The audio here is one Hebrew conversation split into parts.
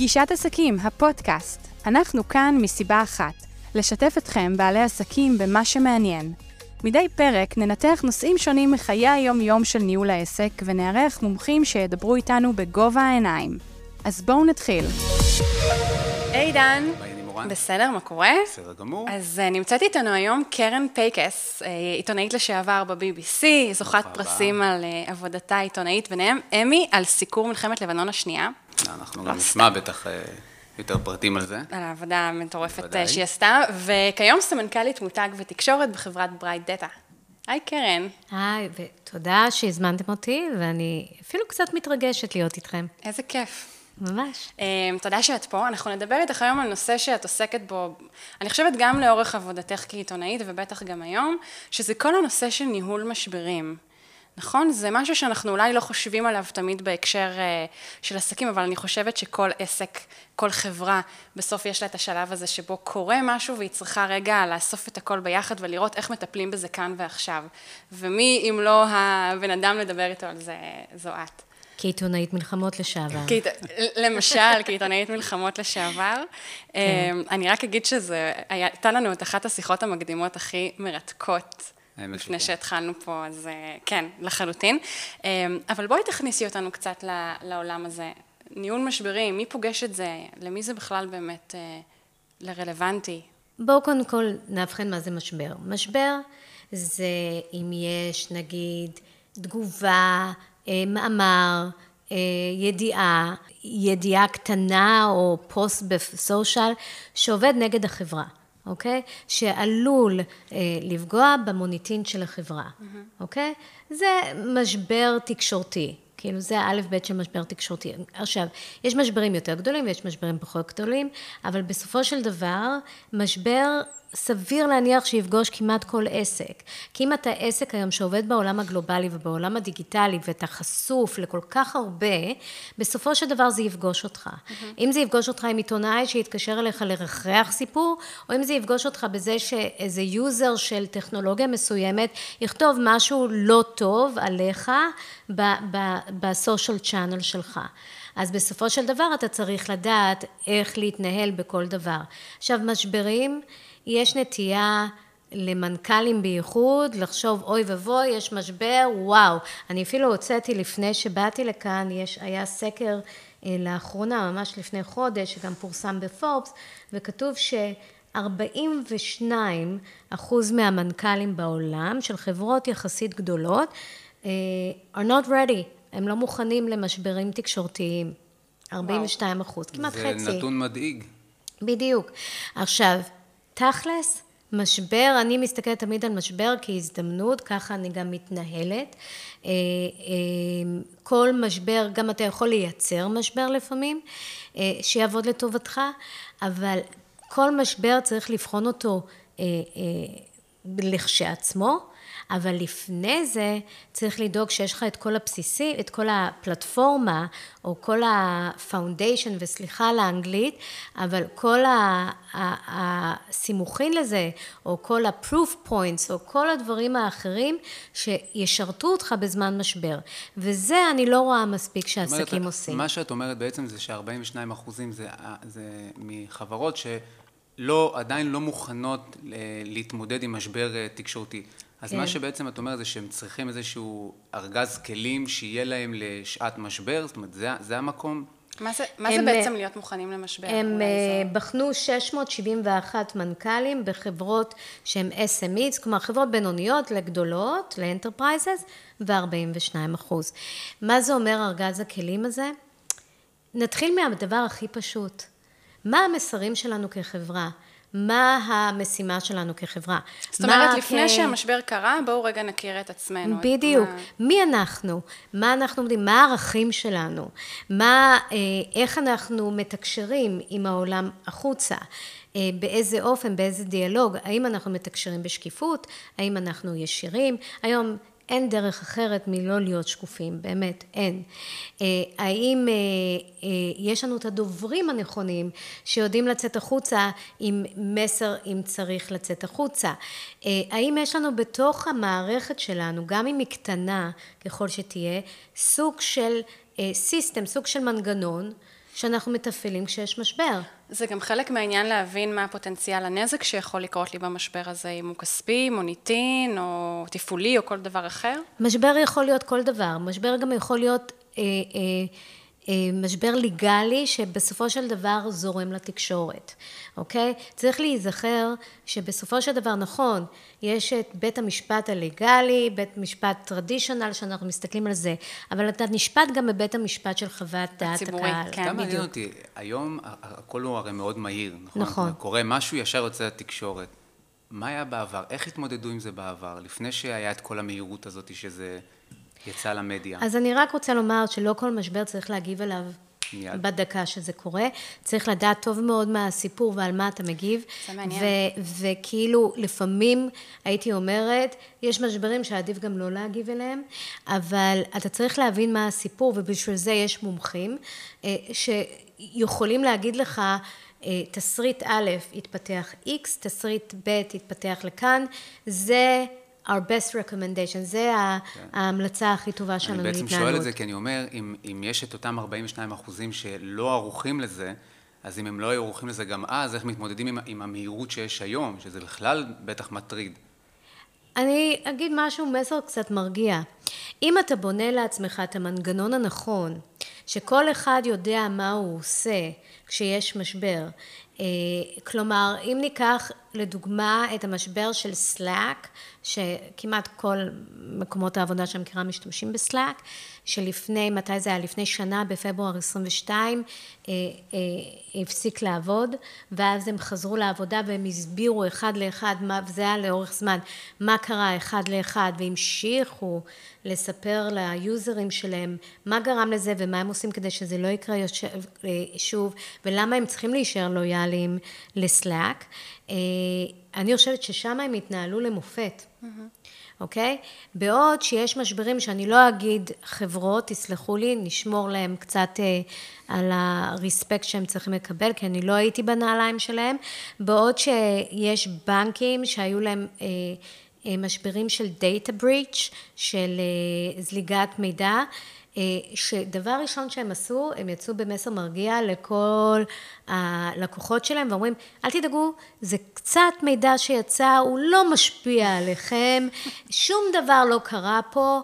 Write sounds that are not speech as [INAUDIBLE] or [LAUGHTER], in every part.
פגישת עסקים, הפודקאסט. אנחנו כאן מסיבה אחת, לשתף אתכם, בעלי עסקים, במה שמעניין. מדי פרק ננתח נושאים שונים מחיי היום-יום של ניהול העסק, ונארח מומחים שידברו איתנו בגובה העיניים. אז בואו נתחיל. היי דן. בסדר, מה קורה? בסדר גמור. אז uh, נמצאת איתנו היום קרן פייקס, uh, עיתונאית לשעבר ב-BBC, זוכת פרסים על uh, עבודתה העיתונאית, ביניהם אמי על סיקור מלחמת לבנון השנייה. אנחנו גם נשמע בטח יותר פרטים על זה. על העבודה המטורפת שהיא עשתה, וכיום סמנכ"לית מותג ותקשורת בחברת ברייט דאטה. היי קרן. היי, ותודה שהזמנתם אותי, ואני אפילו קצת מתרגשת להיות איתכם. איזה כיף. ממש. אמ, תודה שאת פה. אנחנו נדבר איתך היום על נושא שאת עוסקת בו, אני חושבת גם לאורך עבודתך כעיתונאית, ובטח גם היום, שזה כל הנושא של ניהול משברים. נכון? זה משהו שאנחנו אולי לא חושבים עליו תמיד בהקשר אה, של עסקים, אבל אני חושבת שכל עסק, כל חברה, בסוף יש לה את השלב הזה שבו קורה משהו והיא צריכה רגע לאסוף את הכל ביחד ולראות איך מטפלים בזה כאן ועכשיו. ומי אם לא הבן אדם לדבר איתו על זה, זו את. כעיתונאית מלחמות לשעבר. למשל, כעיתונאית מלחמות לשעבר. כן. אמ, אני רק אגיד שזה, הייתה לנו את אחת השיחות המקדימות הכי מרתקות. לפני שהתחלנו פה, אז אה, כן, לחלוטין. אמ, אבל בואי תכניסי אותנו קצת לעולם הזה. ניהול משברים, מי פוגש את זה? למי זה בכלל באמת אה, לרלוונטי? בואו קודם כל נאבחן מה זה משבר. משבר זה אם יש נגיד תגובה, אה, מאמר, ידיעה, ידיעה קטנה או פוסט בסושיאל שעובד נגד החברה. אוקיי? שעלול אה, לפגוע במוניטין של החברה, mm-hmm. אוקיי? זה משבר תקשורתי. כאילו זה האלף בית של משבר תקשורתי. עכשיו, יש משברים יותר גדולים ויש משברים פחות גדולים, אבל בסופו של דבר, משבר סביר להניח שיפגוש כמעט כל עסק. כי אם אתה עסק היום שעובד בעולם הגלובלי ובעולם הדיגיטלי ואתה חשוף לכל כך הרבה, בסופו של דבר זה יפגוש אותך. Mm-hmm. אם זה יפגוש אותך עם עיתונאי שיתקשר אליך לרחרח סיפור, או אם זה יפגוש אותך בזה שאיזה user של טכנולוגיה מסוימת יכתוב משהו לא טוב עליך ב social channel שלך. אז בסופו של דבר אתה צריך לדעת איך להתנהל בכל דבר. עכשיו, משברים... יש נטייה למנכ"לים בייחוד, לחשוב אוי ואבוי, יש משבר, וואו. אני אפילו הוצאתי לפני שבאתי לכאן, יש, היה סקר אה, לאחרונה, ממש לפני חודש, שגם פורסם בפורבס, וכתוב ש... 42 אחוז מהמנכ"לים בעולם, של חברות יחסית גדולות, אה, are not ready, הם לא מוכנים למשברים תקשורתיים. 42 אחוז, כמעט זה חצי. זה נתון מדאיג. בדיוק. עכשיו, תכלס, משבר, אני מסתכלת תמיד על משבר כהזדמנות, ככה אני גם מתנהלת. אה, אה, כל משבר, גם אתה יכול לייצר משבר לפעמים, אה, שיעבוד לטובתך, אבל כל משבר צריך לבחון אותו לכשעצמו. אבל לפני זה צריך לדאוג שיש לך את כל הבסיסי, את כל הפלטפורמה, או כל הפאונדיישן, וסליחה על האנגלית, אבל כל הסימוכין לזה, או כל ה-proof points, או כל הדברים האחרים שישרתו אותך בזמן משבר. וזה אני לא רואה מספיק שעסקים אומרת, עושים. מה שאת אומרת בעצם זה ש-42 אחוזים זה, זה מחברות ש... לא, עדיין לא מוכנות להתמודד עם משבר אה, תקשורתי. אז כן. מה שבעצם את אומרת זה שהם צריכים איזשהו ארגז כלים שיהיה להם לשעת משבר, זאת אומרת, זה, זה המקום? מה זה, מה הם, זה בעצם להיות מוכנים למשבר? הם. אה, בחנו 671 מנכ"לים בחברות שהן SMEs, כלומר חברות בינוניות לגדולות, ל enterprises, ו-42 אחוז. מה זה אומר ארגז הכלים הזה? נתחיל מהדבר הכי פשוט. מה המסרים שלנו כחברה? מה המשימה שלנו כחברה. זאת אומרת, לפני כ... שהמשבר קרה, בואו רגע נכיר את עצמנו. בדיוק. מה... מי אנחנו? מה אנחנו עומדים? מה הערכים שלנו? מה, אה, איך אנחנו מתקשרים עם העולם החוצה? אה, באיזה אופן, באיזה דיאלוג, האם אנחנו מתקשרים בשקיפות, האם אנחנו ישירים. היום אין דרך אחרת מלא להיות שקופים, באמת, אין. אה, האם אה, אה, יש לנו את הדוברים הנכונים שיודעים לצאת החוצה עם מסר אם צריך לצאת החוצה? האם יש לנו בתוך המערכת שלנו, גם אם היא קטנה ככל שתהיה, סוג של סיסטם, סוג של מנגנון, שאנחנו מתפעלים כשיש משבר. זה גם חלק מהעניין להבין מה הפוטנציאל הנזק שיכול לקרות לי במשבר הזה, אם הוא כספי, מוניטין, או תפעולי, או כל דבר אחר. משבר יכול להיות כל דבר. משבר גם יכול להיות אה, אה, משבר ליגלי שבסופו של דבר זורם לתקשורת, אוקיי? צריך להיזכר שבסופו של דבר, נכון, יש את בית המשפט הליגלי, בית משפט טרדישיונל, שאנחנו מסתכלים על זה, אבל אתה נשפט גם בבית המשפט של חוות דעת הציבורי, הקהל. כן. גם מעניין אותי, היום הכל הוא הרי מאוד מהיר, נכון? נכון. קורה משהו, ישר יוצא לתקשורת. מה היה בעבר? איך התמודדו עם זה בעבר? לפני שהיה את כל המהירות הזאת שזה יצא למדיה. אז אני רק רוצה לומר שלא כל משבר צריך להגיב עליו מיד. בדקה שזה קורה. צריך לדעת טוב מאוד מה הסיפור ועל מה אתה מגיב. זה מעניין. ו- וכאילו, לפעמים, הייתי אומרת, יש משברים שעדיף גם לא להגיב אליהם, אבל אתה צריך להבין מה הסיפור, ובשביל זה יש מומחים, אה, שיכולים להגיד לך, אה, תסריט א' התפתח X, תסריט ב' התפתח לכאן, זה our best recommendation, זה ה- ההמלצה הכי טובה שלנו כן. אני להתנהלות. בעצם שואל את זה כי אני אומר, אם, אם יש את אותם 42 אחוזים שלא ערוכים לזה, אז אם הם לא היו ערוכים לזה גם אז, איך מתמודדים עם, עם המהירות שיש היום, שזה בכלל בטח מטריד. אני אגיד משהו, מסר קצת מרגיע. אם אתה בונה לעצמך את המנגנון הנכון, שכל אחד יודע מה הוא עושה כשיש משבר, כלומר, אם ניקח לדוגמה את המשבר של Slack, שכמעט כל מקומות העבודה שאני מכירה משתמשים בסלאק, שלפני, מתי זה היה? לפני שנה, בפברואר 22, אה, אה, הפסיק לעבוד, ואז הם חזרו לעבודה והם הסבירו אחד לאחד, מה, וזה היה לאורך זמן, מה קרה אחד לאחד, והמשיכו לספר ליוזרים שלהם מה גרם לזה ומה הם עושים כדי שזה לא יקרה אה, שוב, ולמה הם צריכים להישאר לויאליים לסלאק. אה, אני חושבת ששם הם התנהלו למופת, אוקיי? בעוד שיש משברים שאני לא אגיד חברות, תסלחו לי, נשמור להם קצת אה, על הרספקט שהם צריכים לקבל, כי אני לא הייתי בנעליים שלהם, בעוד שיש בנקים שהיו להם... אה, משברים של דאטה בריץ', של זליגת מידע, שדבר ראשון שהם עשו, הם יצאו במסר מרגיע לכל הלקוחות שלהם ואומרים, אל תדאגו, זה קצת מידע שיצא, הוא לא משפיע עליכם, שום דבר לא קרה פה.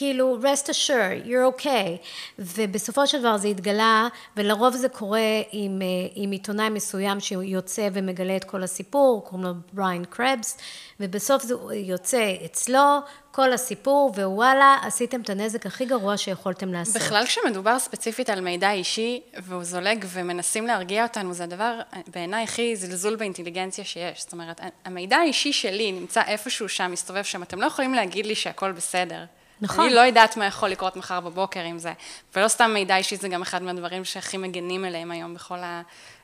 כאילו, rest assured, you're okay. ובסופו של דבר זה התגלה, ולרוב זה קורה עם, אה, עם עיתונאי מסוים שיוצא ומגלה את כל הסיפור, קוראים לו בריין קרבס, ובסוף זה יוצא אצלו, כל הסיפור, ווואלה, עשיתם את הנזק הכי גרוע שיכולתם לעשות. בכלל כשמדובר ספציפית על מידע אישי, והוא זולג ומנסים להרגיע אותנו, זה הדבר בעיניי הכי זלזול באינטליגנציה שיש. זאת אומרת, המידע האישי שלי נמצא איפשהו שם, מסתובב שם, אתם לא יכולים להגיד לי שהכל בסדר. נכון. אני לא יודעת מה יכול לקרות מחר בבוקר עם זה. ולא סתם מידע אישי, זה גם אחד מהדברים שהכי מגנים עליהם היום בכל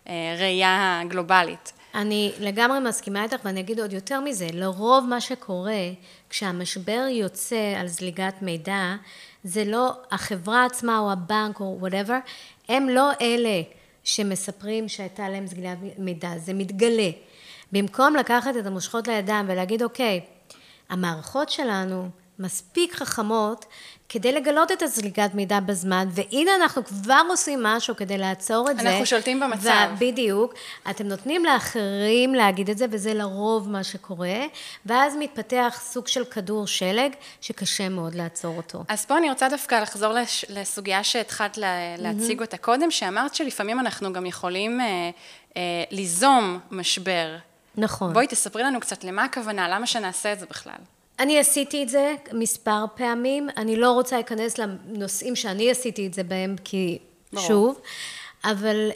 הראייה הגלובלית. אני לגמרי מסכימה איתך, ואני אגיד עוד יותר מזה, לרוב מה שקורה כשהמשבר יוצא על זליגת מידע, זה לא החברה עצמה או הבנק או וואטאבר, הם לא אלה שמספרים שהייתה להם זלגת מידע, זה מתגלה. במקום לקחת את המושכות לידיים ולהגיד, אוקיי, המערכות שלנו מספיק חכמות כדי לגלות את הזליגת מידע בזמן, והנה אנחנו כבר עושים משהו כדי לעצור את זה. אנחנו שולטים במצב. בדיוק. אתם נותנים לאחרים להגיד את זה, וזה לרוב מה שקורה, ואז מתפתח סוג של כדור שלג, שקשה מאוד לעצור אותו. אז פה אני רוצה דווקא לחזור לש, לסוגיה שהתחלת לה, להציג אותה קודם, שאמרת שלפעמים אנחנו גם יכולים אה, אה, ליזום משבר. נכון. בואי תספרי לנו קצת למה הכוונה, למה שנעשה את זה בכלל. אני עשיתי את זה מספר פעמים, אני לא רוצה להיכנס לנושאים שאני עשיתי את זה בהם, כי ברור. שוב, אבל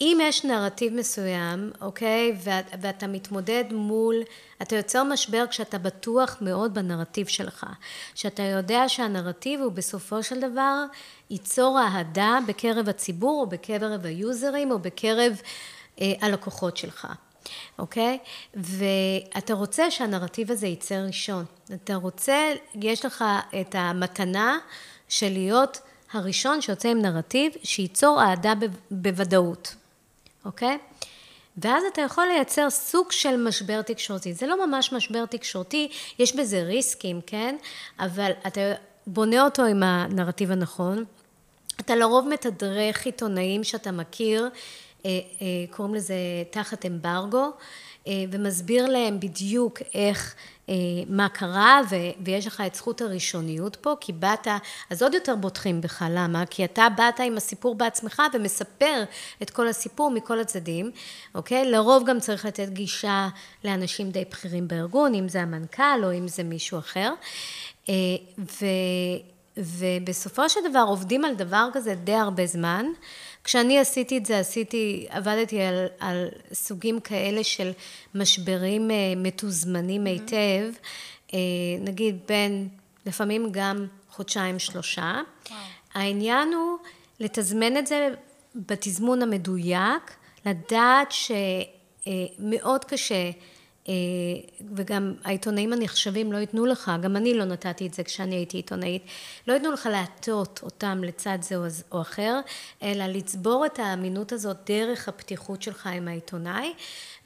אם יש נרטיב מסוים, אוקיי, ואת, ואתה מתמודד מול, אתה יוצר משבר כשאתה בטוח מאוד בנרטיב שלך, שאתה יודע שהנרטיב הוא בסופו של דבר ייצור אהדה בקרב הציבור, או בקרב היוזרים, או בקרב אה, הלקוחות שלך. אוקיי? ואתה רוצה שהנרטיב הזה יצא ראשון. אתה רוצה, יש לך את המתנה של להיות הראשון שיוצא עם נרטיב שייצור אהדה בוודאות, אוקיי? ואז אתה יכול לייצר סוג של משבר תקשורתי. זה לא ממש משבר תקשורתי, יש בזה ריסקים, כן? אבל אתה בונה אותו עם הנרטיב הנכון. אתה לרוב מתדרך עיתונאים שאתה מכיר, קוראים לזה תחת אמברגו, אה, ומסביר להם בדיוק איך, מה קרה, ויש לך את זכות הראשוניות פה, כי באת, אז עוד יותר בוטחים בך, למה? כי אתה באת עם הסיפור בעצמך ומספר את כל הסיפור מכל הצדדים, אוקיי? לרוב גם צריך לתת גישה לאנשים די בכירים בארגון, אם זה המנכ"ל או אם זה מישהו אחר. ו... ובסופו של דבר עובדים על דבר כזה די הרבה זמן. כשאני עשיתי את זה, עשיתי, עבדתי על, על סוגים כאלה של משברים אה, מתוזמנים mm-hmm. היטב, אה, נגיד בין, לפעמים גם חודשיים, שלושה. העניין הוא לתזמן את זה בתזמון המדויק, לדעת שמאוד קשה אה, וגם העיתונאים הנחשבים לא ייתנו לך, גם אני לא נתתי את זה כשאני הייתי עיתונאית, לא ייתנו לך להטות אותם לצד זה או אחר, אלא לצבור את האמינות הזאת דרך הפתיחות שלך עם העיתונאי,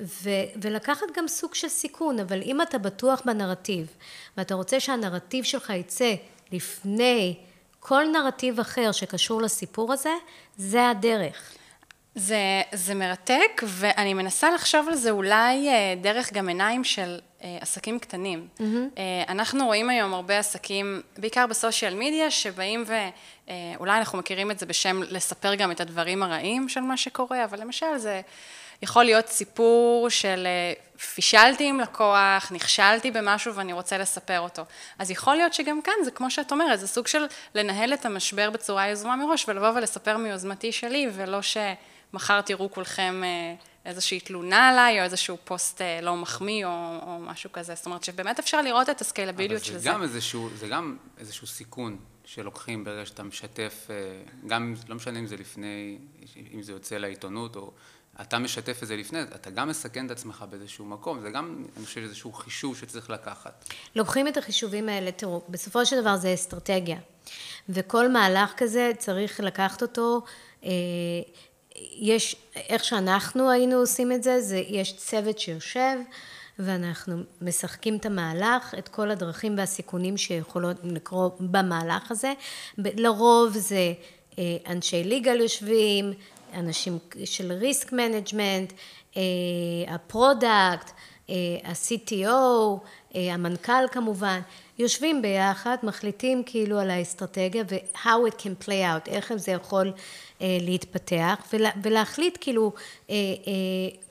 ו- ולקחת גם סוג של סיכון, אבל אם אתה בטוח בנרטיב, ואתה רוצה שהנרטיב שלך יצא לפני כל נרטיב אחר שקשור לסיפור הזה, זה הדרך. זה, זה מרתק, ואני מנסה לחשוב על זה אולי אה, דרך גם עיניים של אה, עסקים קטנים. Mm-hmm. אנחנו רואים היום הרבה עסקים, בעיקר בסושיאל מדיה, שבאים ואולי אנחנו מכירים את זה בשם לספר גם את הדברים הרעים של מה שקורה, אבל למשל זה יכול להיות סיפור של פישלתי עם לקוח, נכשלתי במשהו ואני רוצה לספר אותו. אז יכול להיות שגם כאן זה כמו שאת אומרת, זה סוג של לנהל את המשבר בצורה יזומה מראש ולבוא ולספר מיוזמתי שלי, ולא ש... מחר תראו כולכם אה, איזושהי תלונה עליי, או איזשהו פוסט אה, לא מחמיא, או, או משהו כזה. זאת אומרת שבאמת אפשר לראות את הסקיילביליות של זה. גם איזשהו, זה גם איזשהו סיכון שלוקחים ברגע שאתה משתף, אה, גם לא משנה אם זה לפני, אם זה יוצא לעיתונות, או אתה משתף את זה לפני, אתה גם מסכן את עצמך באיזשהו מקום, זה גם, אני חושב, איזשהו חישוב שצריך לקחת. לוקחים את החישובים האלה, תראו, בסופו של דבר זה אסטרטגיה, וכל מהלך כזה צריך לקחת אותו יש, איך שאנחנו היינו עושים את זה, זה יש צוות שיושב ואנחנו משחקים את המהלך, את כל הדרכים והסיכונים שיכולות לקרות במהלך הזה. לרוב זה אה, אנשי legal יושבים, אנשים של risk management, ה product, ה-CTO, המנכ"ל כמובן, יושבים ביחד, מחליטים כאילו על האסטרטגיה ו-how it can play out, איך זה יכול להתפתח, ולה, ולהחליט כאילו, אה, אה,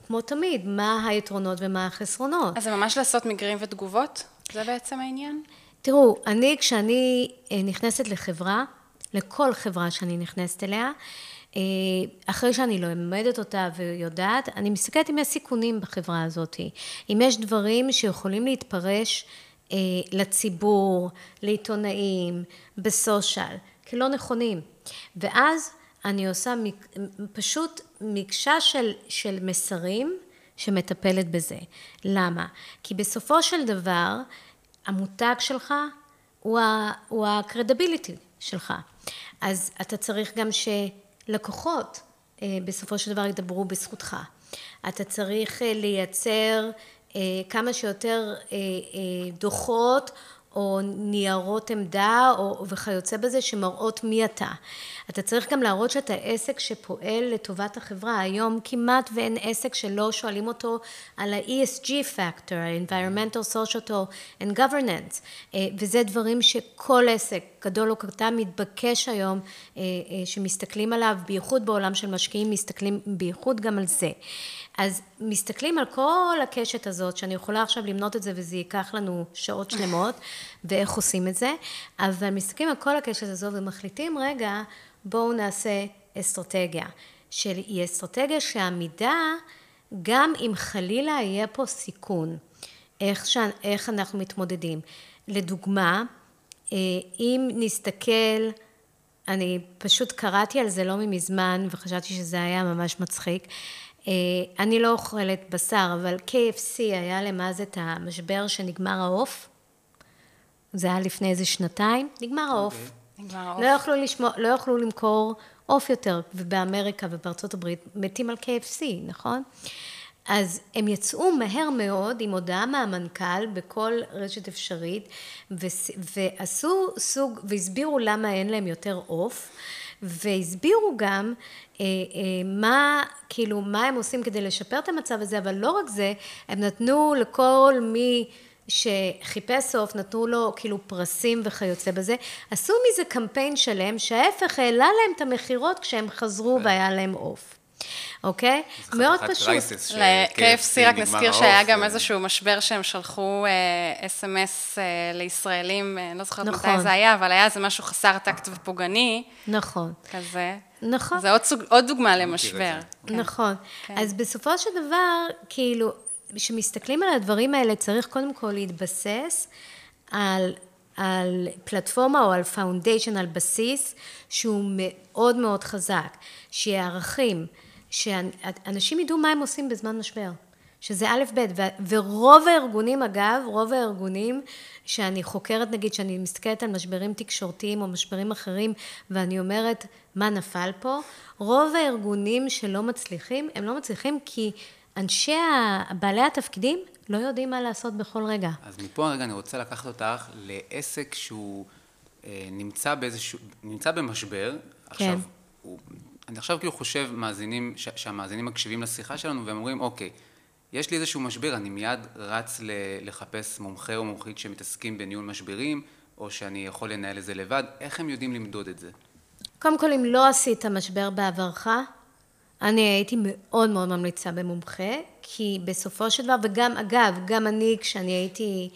כמו תמיד, מה היתרונות ומה החסרונות. אז זה ממש לעשות מקרים ותגובות? זה בעצם העניין? תראו, אני, כשאני נכנסת לחברה, לכל חברה שאני נכנסת אליה, אחרי שאני לומדת אותה ויודעת, אני מסתכלת אם יש סיכונים בחברה הזאת. אם יש דברים שיכולים להתפרש לציבור, לעיתונאים, בסושיאל, כלא נכונים. ואז אני עושה פשוט מקשה של, של מסרים שמטפלת בזה. למה? כי בסופו של דבר, המותג שלך הוא, ה, הוא הקרדיביליטי שלך. אז אתה צריך גם שלקוחות אה, בסופו של דבר ידברו בזכותך. אתה צריך אה, לייצר אה, כמה שיותר דוחות או ניירות עמדה או, וכיוצא בזה שמראות מי אתה. אתה צריך גם להראות שאתה עסק שפועל לטובת החברה. היום כמעט ואין עסק שלא שואלים אותו על ה-ESG factor, ה-environmental, social and governance, אה, וזה דברים שכל עסק, גדול או קטן, מתבקש היום אה, אה, שמסתכלים עליו, בייחוד בעולם של משקיעים, מסתכלים בייחוד גם על זה. אז מסתכלים על כל הקשת הזאת, שאני יכולה עכשיו למנות את זה וזה ייקח לנו שעות שלמות, [LAUGHS] ואיך עושים את זה, אבל מסתכלים על כל הקשת הזו ומחליטים, רגע, בואו נעשה אסטרטגיה. שהיא אסטרטגיה שעמידה, גם אם חלילה יהיה פה סיכון, איך, ש... איך אנחנו מתמודדים. לדוגמה, אה, אם נסתכל, אני פשוט קראתי על זה לא מזמן וחשבתי שזה היה ממש מצחיק. אה, אני לא אוכלת בשר, אבל KFC היה להם אז את המשבר שנגמר העוף. זה היה לפני איזה שנתיים, נגמר העוף. אוקיי. נגמר העוף. לא יכלו, לשמור, לא למכור עוף יותר, ובאמריקה ובארצות הברית מתים על KFC, נכון? אז הם יצאו מהר מאוד עם הודעה מהמנכ"ל בכל רשת אפשרית, ועשו סוג, והסבירו למה אין להם יותר עוף. והסבירו גם אה, אה, מה, כאילו, מה הם עושים כדי לשפר את המצב הזה, אבל לא רק זה, הם נתנו לכל מי... שחיפש סוף, נתנו לו כאילו פרסים וכיוצא בזה, עשו מזה קמפיין שלם, שההפך העלה להם את המכירות כשהם חזרו והיה להם עוף. אוקיי? מאוד פשוט. ל-KFC רק נזכיר שהיה גם איזשהו משבר שהם שלחו אס.אם.אס אה, אה, לישראלים, אה, לא זוכרת מתי נכון. זה היה, אבל היה איזה משהו חסר טקט ופוגעני. נכון. כזה. נכון. זה עוד דוגמה למשבר. כן. נכון. כן. אז בסופו של דבר, כאילו, כשמסתכלים על הדברים האלה, צריך קודם כל להתבסס על, על פלטפורמה או על foundation, על בסיס, שהוא מאוד מאוד חזק, שיהיה ערכים, שאנשים ידעו מה הם עושים בזמן משבר. שזה א', ב', ורוב הארגונים, אגב, רוב הארגונים שאני חוקרת, נגיד, שאני מסתכלת על משברים תקשורתיים או משברים אחרים, ואני אומרת, מה נפל פה? רוב הארגונים שלא מצליחים, הם לא מצליחים כי אנשי, בעלי התפקידים, לא יודעים מה לעשות בכל רגע. אז מפה רגע אני רוצה לקחת אותך לעסק שהוא אה, נמצא באיזשהו, נמצא במשבר. כן. עכשיו, הוא, אני עכשיו כאילו חושב מאזינים, ש, שהמאזינים מקשיבים לשיחה שלנו והם אומרים, אוקיי, יש לי איזשהו משבר, אני מיד רץ ל, לחפש מומחה או מומחית שמתעסקים בניהול משברים, או שאני יכול לנהל את זה לבד, איך הם יודעים למדוד את זה? קודם כל, אם לא עשית משבר בעברך, אני הייתי מאוד מאוד ממליצה במומחה, כי בסופו של דבר, וגם, אגב, גם אני, כשאני הייתי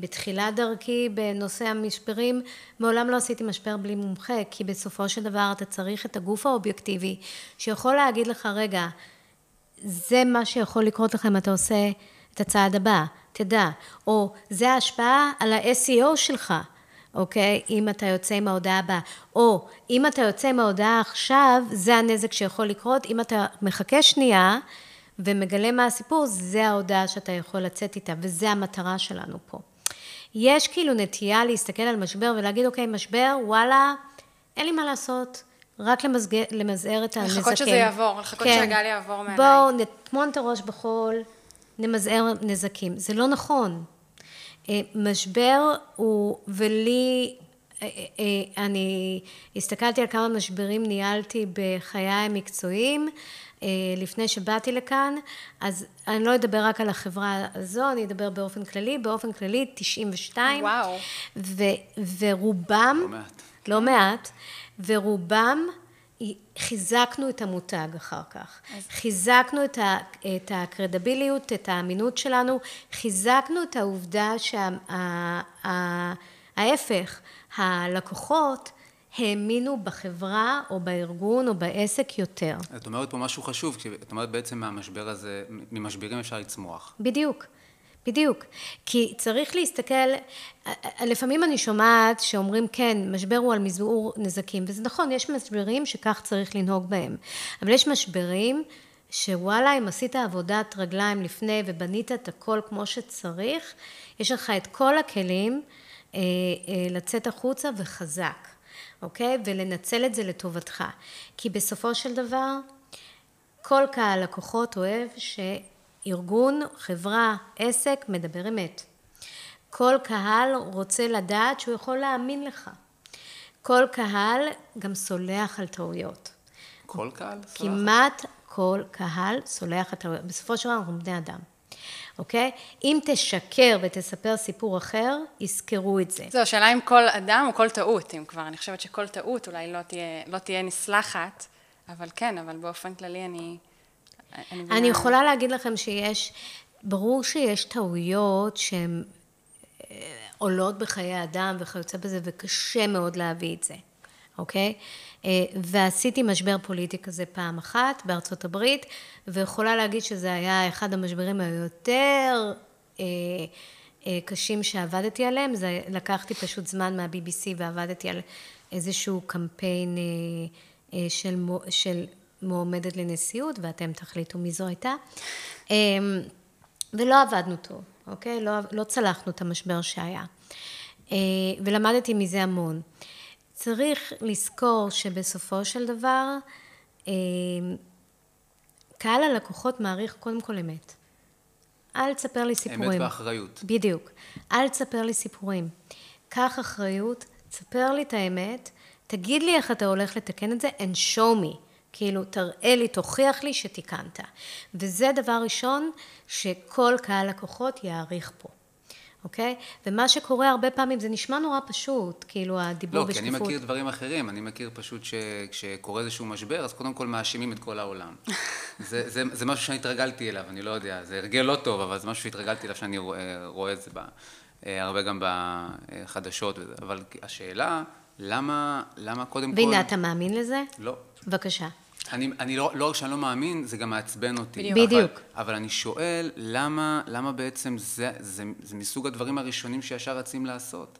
בתחילת דרכי בנושא המשברים, מעולם לא עשיתי משבר בלי מומחה, כי בסופו של דבר אתה צריך את הגוף האובייקטיבי, שיכול להגיד לך, רגע, זה מה שיכול לקרות לך אם אתה עושה את הצעד הבא, תדע, או זה ההשפעה על ה-SEO שלך. אוקיי? אם אתה יוצא עם ההודעה הבאה. או אם אתה יוצא עם ההודעה עכשיו, זה הנזק שיכול לקרות. אם אתה מחכה שנייה ומגלה מה הסיפור, זה ההודעה שאתה יכול לצאת איתה, וזה המטרה שלנו פה. יש כאילו נטייה להסתכל על משבר ולהגיד, אוקיי, משבר, וואלה, אין לי מה לעשות. רק למזג... למזער את הנזקים. לחכות שזה יעבור, לחכות כן. שהגל יעבור מעליי. בואו נטמון את הראש בחול, נמזער נזקים. זה לא נכון. אה, משבר הוא, ולי, אה, אה, אני הסתכלתי על כמה משברים ניהלתי בחיי המקצועיים לפני שבאתי לכאן, אז אני לא אדבר רק על החברה הזו, אני אדבר באופן כללי, באופן כללי 92. וואו. ו, ורובם, לא מעט, לא מעט, ורובם חיזקנו את המותג אחר כך. אז... חיזקנו את, ה, את הקרדיביליות, את האמינות שלנו, חיזקנו את העובדה שההפך, הלקוחות האמינו בחברה או בארגון או בעסק יותר. את אומרת פה משהו חשוב, כי את אומרת בעצם מהמשבר הזה, ממשברים אפשר לצמוח. בדיוק. בדיוק. כי צריך להסתכל, לפעמים אני שומעת שאומרים, כן, משבר הוא על מזעור נזקים, וזה נכון, יש משברים שכך צריך לנהוג בהם. אבל יש משברים שוואלה, אם עשית עבודת רגליים לפני ובנית את הכל כמו שצריך, יש לך את כל הכלים אה, אה, לצאת החוצה וחזק, אוקיי? ולנצל את זה לטובתך. כי בסופו של דבר, כל קהל לקוחות אוהב ש... ארגון, חברה, עסק, מדבר אמת. כל קהל רוצה לדעת שהוא יכול להאמין לך. כל קהל גם סולח על טעויות. כל קהל? כמעט כל קהל סולח על טעויות. בסופו של דבר אנחנו בני אדם. אוקיי? אם תשקר ותספר סיפור אחר, יזכרו את זה. זו השאלה אם כל אדם או כל טעות, אם כבר. אני חושבת שכל טעות אולי לא תהיה, לא תהיה נסלחת, אבל כן, אבל באופן כללי אני... אני, אני יכולה להגיד לכם שיש, ברור שיש טעויות שהן אה, עולות בחיי אדם וכיוצא בזה, וקשה מאוד להביא את זה, אוקיי? אה, ועשיתי משבר פוליטי כזה פעם אחת בארצות הברית, ויכולה להגיד שזה היה אחד המשברים היותר אה, קשים שעבדתי עליהם. זה, לקחתי פשוט זמן מה-BBC ועבדתי על איזשהו קמפיין של, של מועמדת לנשיאות, ואתם תחליטו מי זו הייתה. ולא עבדנו טוב, אוקיי? לא, לא צלחנו את המשבר שהיה. אה, ולמדתי מזה המון. צריך לזכור שבסופו של דבר, אמ, קהל הלקוחות מעריך קודם כל אמת. אל תספר לי סיפורים. אמת ואחריות. בדיוק. אל תספר לי סיפורים. קח אחריות, תספר לי את האמת, תגיד לי איך אתה הולך לתקן את זה and show me. כאילו, תראה לי, תוכיח לי שתיקנת. וזה דבר ראשון שכל קהל לקוחות יעריך פה. אוקיי? ומה שקורה הרבה פעמים, זה נשמע נורא פשוט, כאילו הדיבור לא, בשקיפות. לא, כי אני מכיר דברים אחרים, אני מכיר פשוט שכשקורה איזשהו משבר, אז קודם כל מאשימים את כל העולם. [LAUGHS] זה, זה, זה משהו שאני התרגלתי אליו, אני לא יודע, זה הרגל לא טוב, אבל זה משהו שהתרגלתי אליו שאני רואה, רואה את זה בה, אה, הרבה גם בחדשות, וזה. אבל השאלה, למה, למה קודם והנה, כל... והנה, אתה מאמין לזה? לא. בבקשה. אני, אני לא, לא רק שאני לא מאמין, זה גם מעצבן אותי. בדיוק. אבל, אבל אני שואל, למה, למה בעצם זה, זה, זה מסוג הדברים הראשונים שישר רצים לעשות?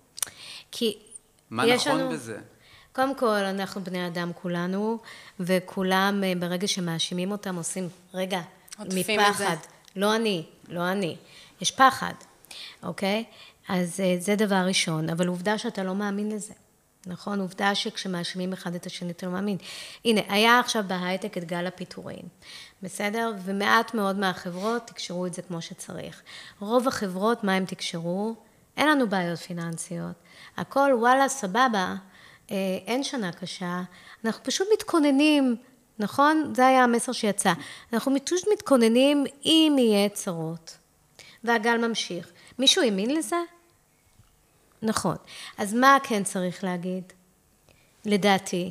כי מה נכון לנו... בזה? קודם כל, אנחנו בני אדם כולנו, וכולם, אה, ברגע שמאשימים אותם, עושים, רגע, מפחד. לא אני, לא אני. יש פחד, אוקיי? אז אה, זה דבר ראשון, אבל עובדה שאתה לא מאמין לזה. נכון? עובדה שכשמאשימים אחד את השני אתה לא מאמין. הנה, היה עכשיו בהייטק את גל הפיטורים, בסדר? ומעט מאוד מהחברות תקשרו את זה כמו שצריך. רוב החברות, מה הם תקשרו? אין לנו בעיות פיננסיות. הכל, וואלה, סבבה, אה, אין שנה קשה, אנחנו פשוט מתכוננים, נכון? זה היה המסר שיצא. אנחנו פשוט מתכוננים אם יהיה צרות. והגל ממשיך. מישהו האמין לזה? נכון. אז מה כן צריך להגיד? לדעתי,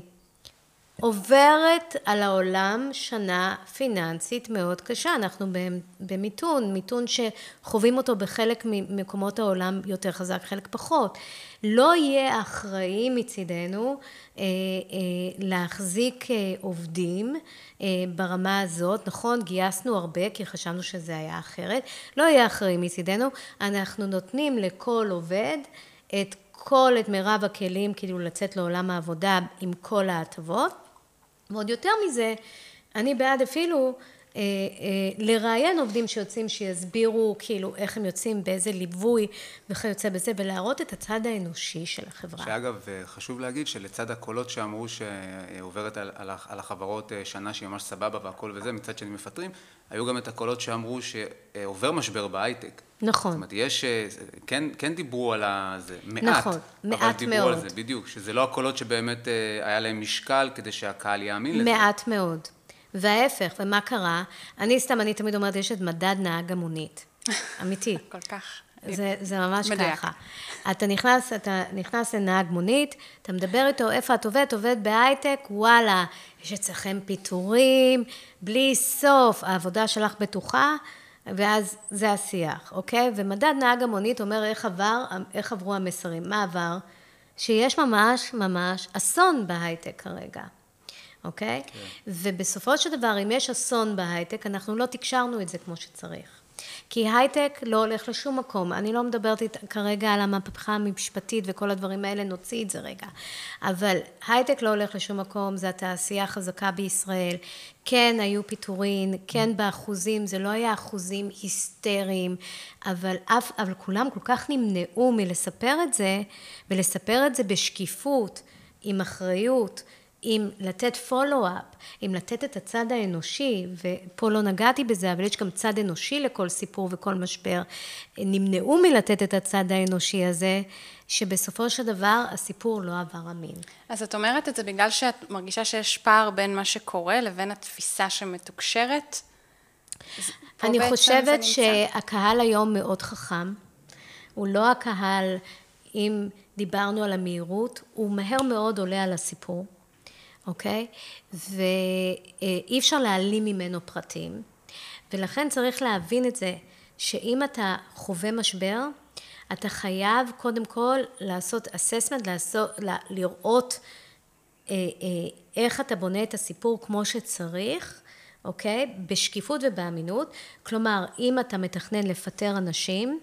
עוברת על העולם שנה פיננסית מאוד קשה. אנחנו במיתון, מיתון שחווים אותו בחלק ממקומות העולם יותר חזק, חלק פחות. לא יהיה אחראי מצידנו אה, אה, להחזיק אה, עובדים אה, ברמה הזאת. נכון, גייסנו הרבה כי חשבנו שזה היה אחרת. לא יהיה אחראי מצידנו. אנחנו נותנים לכל עובד את כל, את מירב הכלים, כאילו לצאת לעולם העבודה עם כל ההטבות. ועוד יותר מזה, אני בעד אפילו אה, אה, לראיין עובדים שיוצאים, שיסבירו כאילו איך הם יוצאים, באיזה ליווי וכיוצא בזה, ולהראות את הצד האנושי של החברה. שאגב, אה, חשוב להגיד שלצד הקולות שאמרו שעוברת על, על, על החברות אה, שנה שהיא ממש סבבה והכל וזה, מצד שני מפטרים, היו גם את הקולות שאמרו שעובר משבר בהייטק. נכון. זאת אומרת, יש, אה, כן, כן דיברו על זה, מעט. נכון, מעט מאוד. אבל דיברו מאוד. על זה, בדיוק, שזה לא הקולות שבאמת היה להם משקל כדי שהקהל יאמין לזה. מעט מאוד. וההפך, ומה קרה? אני סתם, אני תמיד אומרת, יש את מדד נהג המונית. אמיתי. [LAUGHS] כל כך. זה, זה ממש מדויק. ככה. אתה נכנס, אתה נכנס לנהג מונית, אתה מדבר איתו, איפה את עובדת? עובדת בהייטק? וואלה, יש אצלכם פיטורים, בלי סוף, העבודה שלך בטוחה, ואז זה השיח, אוקיי? ומדד נהג המונית אומר איך עבר, איך עברו המסרים. מה עבר? שיש ממש ממש אסון בהייטק כרגע. אוקיי? כן. ובסופו של דבר, אם יש אסון בהייטק, אנחנו לא תקשרנו את זה כמו שצריך. כי הייטק לא הולך לשום מקום. אני לא מדברת כרגע על המהפכה המשפטית וכל הדברים האלה, נוציא את זה רגע. אבל הייטק לא הולך לשום מקום, זו התעשייה החזקה בישראל. כן, היו פיטורין, כן באחוזים, זה לא היה אחוזים היסטריים, אבל, אף, אבל כולם כל כך נמנעו מלספר את זה, ולספר את זה בשקיפות, עם אחריות. אם לתת follow-up, אם לתת את הצד האנושי, ופה לא נגעתי בזה, אבל יש גם צד אנושי לכל סיפור וכל משבר, נמנעו מלתת את הצד האנושי הזה, שבסופו של דבר הסיפור לא עבר אמין. אז את אומרת את זה בגלל שאת מרגישה שיש פער בין מה שקורה לבין התפיסה שמתוקשרת? אני חושבת שהקהל היום מאוד חכם. הוא לא הקהל, אם דיברנו על המהירות, הוא מהר מאוד עולה על הסיפור. אוקיי? ואי אפשר להעלים ממנו פרטים, ולכן צריך להבין את זה, שאם אתה חווה משבר, אתה חייב קודם כל לעשות אססמנט, לראות אה, אה, איך אתה בונה את הסיפור כמו שצריך, אוקיי? בשקיפות ובאמינות. כלומר, אם אתה מתכנן לפטר אנשים,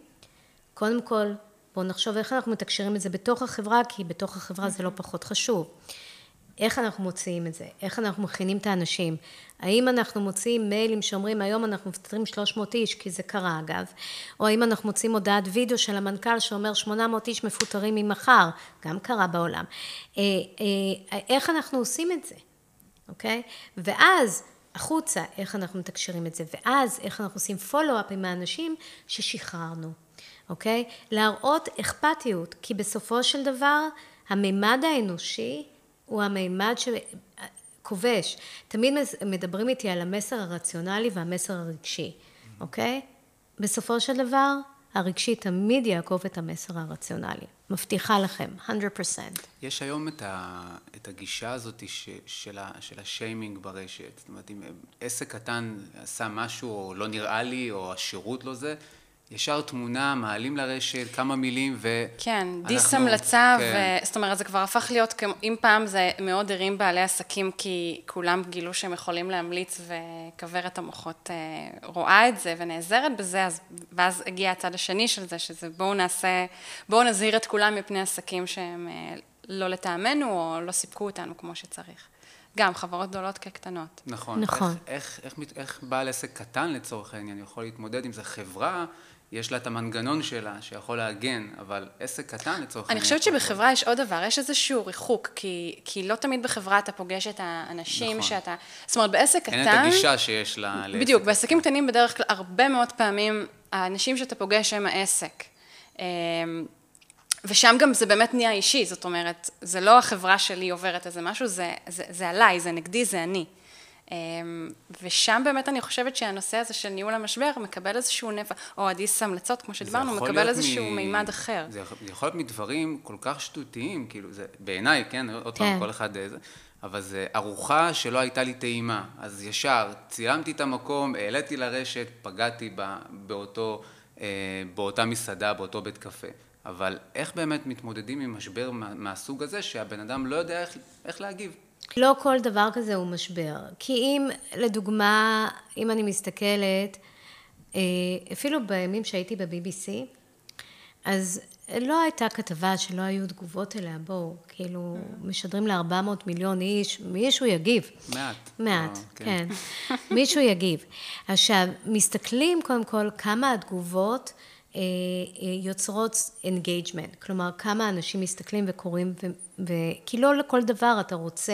קודם כל, בואו נחשוב איך אנחנו מתקשרים את זה בתוך החברה, כי בתוך החברה זה לא פחות חשוב. איך אנחנו מוציאים את זה? איך אנחנו מכינים את האנשים? האם אנחנו מוציאים מיילים שאומרים היום אנחנו מפטרים 300 איש, כי זה קרה אגב, או האם אנחנו מוציאים הודעת וידאו של המנכ"ל שאומר 800 איש מפוטרים ממחר, גם קרה בעולם. אה, אה, איך אנחנו עושים את זה, אוקיי? ואז החוצה, איך אנחנו מתקשרים את זה, ואז איך אנחנו עושים פולו-אפ עם האנשים ששחררנו, אוקיי? להראות אכפתיות, כי בסופו של דבר, הממד האנושי הוא המימד שכובש. תמיד מדברים איתי על המסר הרציונלי והמסר הרגשי, אוקיי? בסופו של דבר, הרגשי תמיד יעקוב את המסר הרציונלי. מבטיחה לכם, 100%. יש היום את, ה, את הגישה הזאת ש, של, ה, של השיימינג ברשת. זאת אומרת, אם עסק קטן עשה משהו, או לא נראה לי, או השירות לא זה, ישר תמונה, מעלים לרשת, כמה מילים, ו... כן, דיס המלצה, כן. ו... זאת אומרת, זה כבר הפך להיות, אם פעם זה מאוד הרים בעלי עסקים, כי כולם גילו שהם יכולים להמליץ, וכוורת המוחות אה, רואה את זה ונעזרת בזה, אז... ואז הגיע הצד השני של זה, שזה בואו נעשה, בואו נזהיר את כולם מפני עסקים שהם אה, לא לטעמנו, או לא סיפקו אותנו כמו שצריך. גם חברות גדולות כקטנות. נכון. נכון. איך, איך, איך, איך בעל עסק קטן לצורך העניין יכול להתמודד עם זה חברה יש לה את המנגנון שלה שיכול להגן, אבל עסק קטן לצורך העניין. אני חושבת שבחברה יש עוד דבר, יש איזשהו ריחוק, כי, כי לא תמיד בחברה אתה פוגש את האנשים נכון. שאתה... זאת אומרת, בעסק קטן... אין את הגישה שיש לה... בדיוק, בעסקים קטנים בדרך כלל, הרבה מאוד פעמים, האנשים שאתה פוגש הם העסק. אמ, ושם גם זה באמת נהיה אישי, זאת אומרת, זה לא החברה שלי עוברת איזה משהו, זה, זה, זה עליי, זה נגדי, זה אני. אמ, ושם באמת אני חושבת שהנושא הזה של ניהול המשבר מקבל איזשהו נפח, או עדיס המלצות, כמו שדיברנו, מקבל איזשהו מ... מימד אחר. זה יכול להיות מדברים כל כך שטותיים, כאילו, זה בעיניי, כן, עוד פעם, כן. כל אחד איזה, אבל זה ארוחה שלא הייתה לי טעימה, אז ישר צילמתי את המקום, העליתי לרשת, פגעתי באותו, אה, באותה מסעדה, באותו בית קפה. אבל איך באמת מתמודדים עם משבר מהסוג הזה, שהבן אדם לא יודע איך, איך להגיב? לא כל דבר כזה הוא משבר. כי אם, לדוגמה, אם אני מסתכלת, אה, אפילו בימים שהייתי ב-BBC, אז לא הייתה כתבה שלא היו תגובות אליה, בואו, כאילו, משדרים ל-400 מיליון איש, מישהו יגיב. מעט. מעט, או, כן. כן. [LAUGHS] מישהו יגיב. עכשיו, מסתכלים קודם כל כמה התגובות אה, אה, יוצרות engagement, כלומר כמה אנשים מסתכלים וקוראים, ו, ו, כי לא לכל דבר אתה רוצה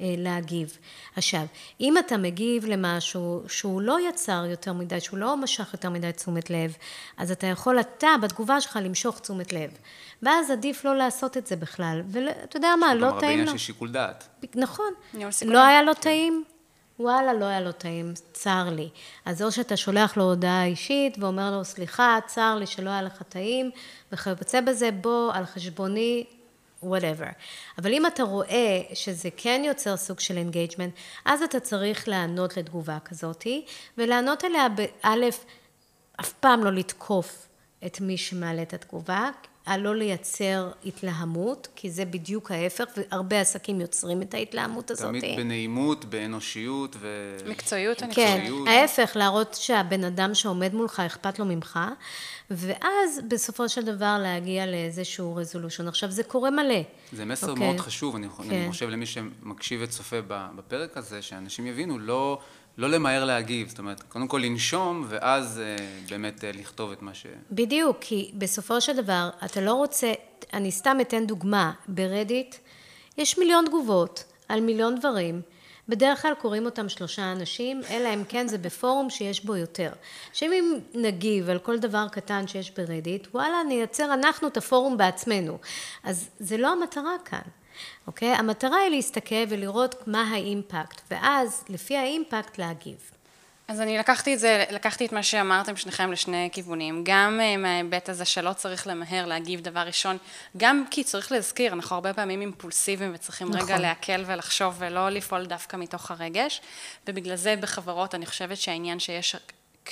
אה, להגיב. עכשיו, אם אתה מגיב למשהו שהוא לא יצר יותר מדי, שהוא לא משך יותר מדי תשומת לב, אז אתה יכול אתה בתגובה שלך למשוך תשומת לב. ואז עדיף לא לעשות את זה בכלל. ואתה יודע מה, לא טעים לו. כלומר, בעניין של שיקול דעת. נכון. לא היה לו טעים, וואלה, לא היה לו טעים, צר לי. אז או שאתה שולח לו הודעה אישית ואומר לו, סליחה, צר לי שלא היה לך טעים, וכיוצא בזה, בוא, על חשבוני, whatever. אבל אם אתה רואה שזה כן יוצר סוג של engagement, אז אתה צריך לענות לתגובה כזאתי, ולענות עליה באלף, אף פעם לא לתקוף את מי שמעלה את התגובה, על לא לייצר התלהמות, כי זה בדיוק ההפך, והרבה עסקים יוצרים את ההתלהמות הזאת. תמיד בנעימות, באנושיות ו... מקצועיות, אני חושבת. כן, ההפך, להראות שהבן אדם שעומד מולך, אכפת לו ממך, ואז בסופו של דבר להגיע לאיזשהו רזולושן. עכשיו, זה קורה מלא. זה מסר okay. אוקיי? מאוד חשוב, אני, כן. אני חושב למי שמקשיב וצופה בפרק הזה, שאנשים יבינו, לא... לא למהר להגיב, זאת אומרת, קודם כל לנשום, ואז אה, באמת אה, לכתוב את מה ש... בדיוק, כי בסופו של דבר, אתה לא רוצה, אני סתם אתן דוגמה, ברדיט יש מיליון תגובות על מיליון דברים, בדרך כלל קוראים אותם שלושה אנשים, אלא אם כן זה בפורום שיש בו יותר. שאם נגיב על כל דבר קטן שיש ברדיט, וואלה, נייצר אנחנו את הפורום בעצמנו. אז זה לא המטרה כאן. אוקיי? המטרה היא להסתכל ולראות מה האימפקט, ואז לפי האימפקט להגיב. אז אני לקחתי את זה, לקחתי את מה שאמרתם שניכם לשני כיוונים, גם uh, מההיבט הזה שלא צריך למהר להגיב דבר ראשון, גם כי צריך להזכיר, אנחנו הרבה פעמים אימפולסיביים וצריכים נכון. רגע להקל ולחשוב ולא לפעול דווקא מתוך הרגש, ובגלל זה בחברות אני חושבת שהעניין שיש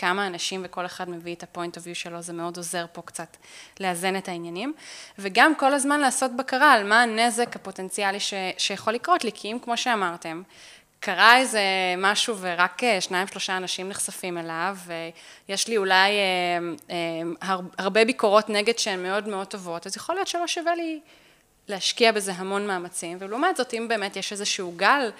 כמה אנשים וכל אחד מביא את ה-point of view שלו, זה מאוד עוזר פה קצת לאזן את העניינים. וגם כל הזמן לעשות בקרה על מה הנזק הפוטנציאלי ש, שיכול לקרות לי, כי אם כמו שאמרתם, קרה איזה משהו ורק אה, שניים שלושה אנשים נחשפים אליו, ויש לי אולי אה, אה, הרבה ביקורות נגד שהן מאוד מאוד טובות, אז יכול להיות שלא שווה לי להשקיע בזה המון מאמצים, ולעומת זאת אם באמת יש איזשהו גל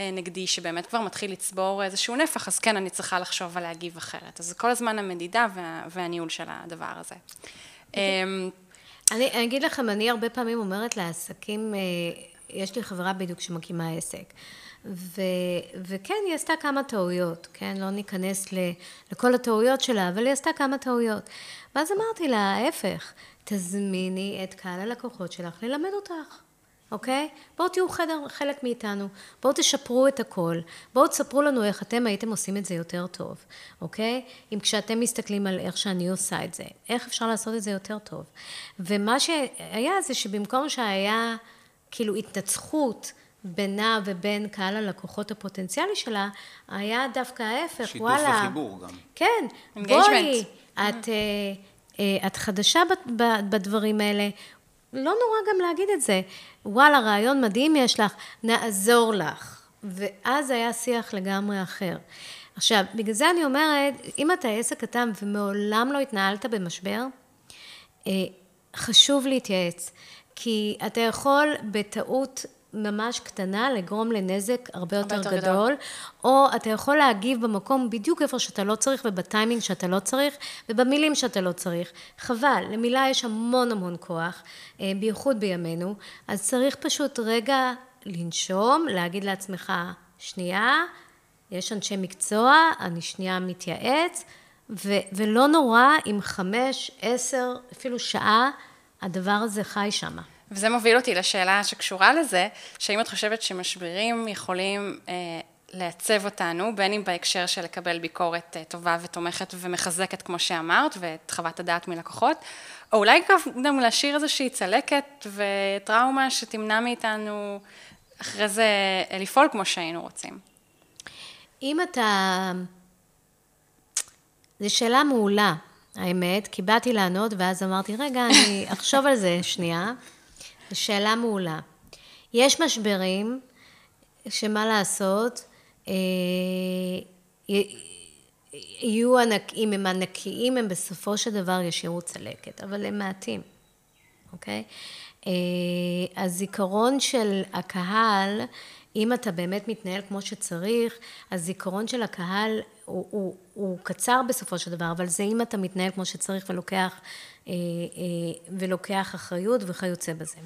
נגדי שבאמת כבר מתחיל לצבור איזשהו נפח, אז כן, אני צריכה לחשוב על להגיב אחרת. אז זה כל הזמן המדידה וה, והניהול של הדבר הזה. אמ, אני, אני אגיד לכם, אני הרבה פעמים אומרת לעסקים, אה, יש לי חברה בדיוק שמקימה עסק. ו, וכן, היא עשתה כמה טעויות, כן? לא ניכנס ל, לכל הטעויות שלה, אבל היא עשתה כמה טעויות. ואז אמרתי לה, ההפך, תזמיני את קהל הלקוחות שלך ללמד אותך. אוקיי? בואו תהיו חדר, חלק מאיתנו, בואו תשפרו את הכל, בואו תספרו לנו איך אתם הייתם עושים את זה יותר טוב, אוקיי? אם כשאתם מסתכלים על איך שאני עושה את זה, איך אפשר לעשות את זה יותר טוב. ומה שהיה זה שבמקום שהיה כאילו התנצחות, בינה ובין קהל הלקוחות הפוטנציאלי שלה, היה דווקא ההפך, שיתוף וואלה. שיתוף וחיבור גם. כן, Engagement. בואי, את, אה, אה, את חדשה בדברים האלה, לא נורא גם להגיד את זה. וואלה, רעיון מדהים יש לך, נעזור לך. ואז היה שיח לגמרי אחר. עכשיו, בגלל זה אני אומרת, אם אתה עסק קטן ומעולם לא התנהלת במשבר, אה, חשוב להתייעץ, כי אתה יכול בטעות ממש קטנה לגרום לנזק הרבה יותר, יותר גדול, גדול. או אתה יכול להגיב במקום בדיוק איפה שאתה לא צריך ובטיימינג שאתה לא צריך ובמילים שאתה לא צריך. חבל, למילה יש המון המון כוח, אה, בייחוד בימינו, אז צריך פשוט רגע לנשום, להגיד לעצמך, שנייה, יש אנשי מקצוע, אני שנייה מתייעץ, ו- ולא נורא אם חמש, עשר, אפילו שעה, הדבר הזה חי שם. וזה מוביל אותי לשאלה שקשורה לזה, שהאם את חושבת שמשברים יכולים אה, לעצב אותנו, בין אם בהקשר של לקבל ביקורת אה, טובה ותומכת ומחזקת, כמו שאמרת, ואת חוות הדעת מלקוחות, או אולי גם להשאיר איזושהי צלקת וטראומה שתמנע מאיתנו אחרי זה אה, לפעול כמו שהיינו רוצים. אם אתה... זו שאלה מעולה, האמת, כי באתי לענות ואז אמרתי, רגע, אני אחשוב על זה שנייה. שאלה מעולה. יש משברים שמה לעשות, אה, יהיו ענק, אם הם ענקיים, הם בסופו של דבר ישאירו צלקת, אבל הם מעטים, אוקיי? אה, הזיכרון של הקהל, אם אתה באמת מתנהל כמו שצריך, הזיכרון של הקהל הוא, הוא, הוא קצר בסופו של דבר, אבל זה אם אתה מתנהל כמו שצריך ולוקח, אה, אה, ולוקח אחריות וכיוצא בזה.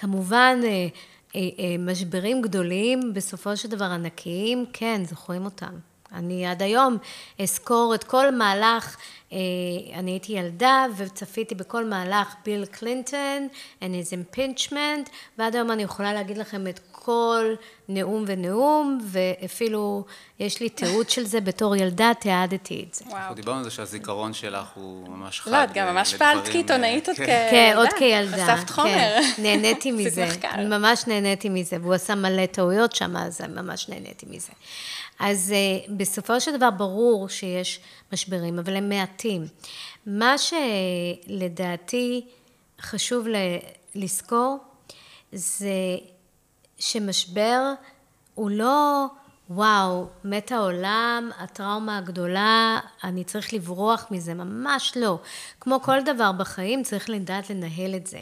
כמובן, אה, אה, אה, משברים גדולים, בסופו של דבר ענקיים, כן, זוכרים אותם. אני עד היום אזכור את כל מהלך, אני הייתי ילדה וצפיתי בכל מהלך ביל קלינטון and his impeachment, ועד היום אני יכולה להגיד לכם את כל נאום ונאום, ואפילו יש לי תיעוד של זה בתור ילדה, תיעדתי את זה. וואו. אנחנו דיברנו על זה שהזיכרון שלך הוא ממש חד. לא, את גם ממש פעלת לדברים, כעיתונאית אה, עוד כן. כ... כן, עוד ילדה. כילדה. חשפת חומר. כן, נהניתי [LAUGHS] עשית מזה. ממש נהניתי מזה, והוא עשה מלא טעויות שם, אז ממש נהניתי מזה. אז אה, בסופו של דבר ברור שיש משברים, אבל הם מעטים. מה שלדעתי חשוב לזכור, זה שמשבר הוא לא, וואו, מת העולם, הטראומה הגדולה, אני צריך לברוח מזה, ממש לא. כמו כל דבר בחיים, צריך לדעת לנהל את זה.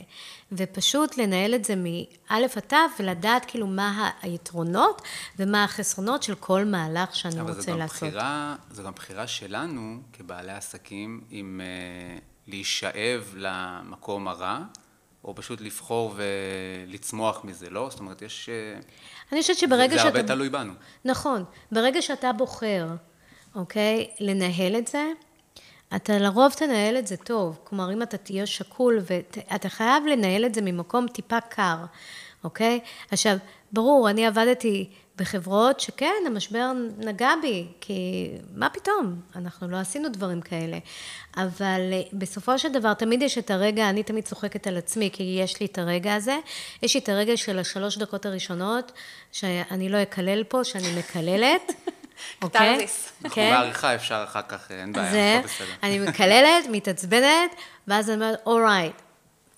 ופשוט לנהל את זה מאלף עד תו, ולדעת כאילו מה היתרונות ומה החסרונות של כל מהלך שאני אבל רוצה גם לעשות. בחירה, זו גם בחירה שלנו כבעלי עסקים, אם אה, להישאב למקום הרע, או פשוט לבחור ולצמוח מזה, לא? זאת אומרת, יש... אני חושבת שברגע זה שאתה... הרבה תלוי בנו. נכון. ברגע שאתה בוחר, אוקיי, לנהל את זה, אתה לרוב תנהל את זה טוב. כלומר, אם אתה תהיה שקול, ואתה חייב לנהל את זה ממקום טיפה קר, אוקיי? עכשיו, ברור, אני עבדתי בחברות שכן, המשבר נגע בי, כי מה פתאום, אנחנו לא עשינו דברים כאלה. אבל אה, בסופו של דבר, תמיד יש את הרגע, אני תמיד צוחקת על עצמי, כי יש לי את הרגע הזה. יש לי את הרגע של השלוש דקות הראשונות, שאני לא אקלל פה, שאני מקללת. [LAUGHS] אוקיי? אנחנו כן. בעריכה אפשר אחר כך, אין בעיה, זה, הכל בסדר. אני מקללת, מתעצבנת, ואז אני אומרת, alright,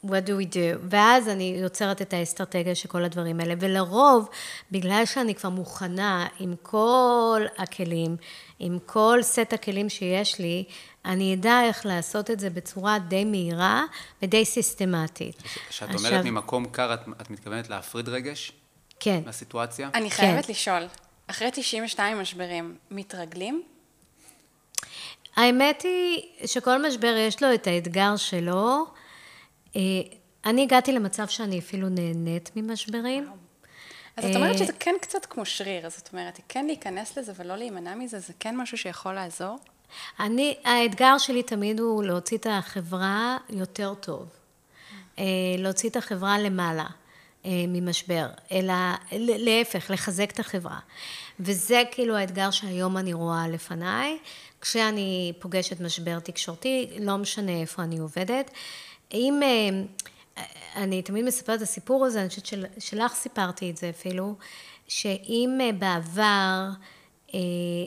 what do we do? ואז אני יוצרת את האסטרטגיה של כל הדברים האלה. ולרוב, בגלל שאני כבר מוכנה עם כל הכלים, עם כל סט הכלים שיש לי, אני אדע איך לעשות את זה בצורה די מהירה ודי סיסטמטית. כשאת עכשיו- אומרת ממקום קר, את, את מתכוונת להפריד רגש כן. מהסיטואציה? אני חייבת לשאול, אחרי 92 משברים, מתרגלים? האמת היא שכל משבר יש לו את האתגר שלו. אה, אני הגעתי למצב שאני אפילו נהנית ממשברים. אז את אומרת אה, שזה כן קצת כמו שריר, אז זאת אומרת, כן להיכנס לזה ולא להימנע מזה, זה כן משהו שיכול לעזור? אני, האתגר שלי תמיד הוא להוציא את החברה יותר טוב. אה, להוציא את החברה למעלה. ממשבר, אלא להפך, לחזק את החברה. וזה כאילו האתגר שהיום אני רואה לפניי, כשאני פוגשת משבר תקשורתי, לא משנה איפה אני עובדת. אם, אני תמיד מספרת את הסיפור הזה, אני חושבת של, שלך סיפרתי את זה אפילו, שאם בעבר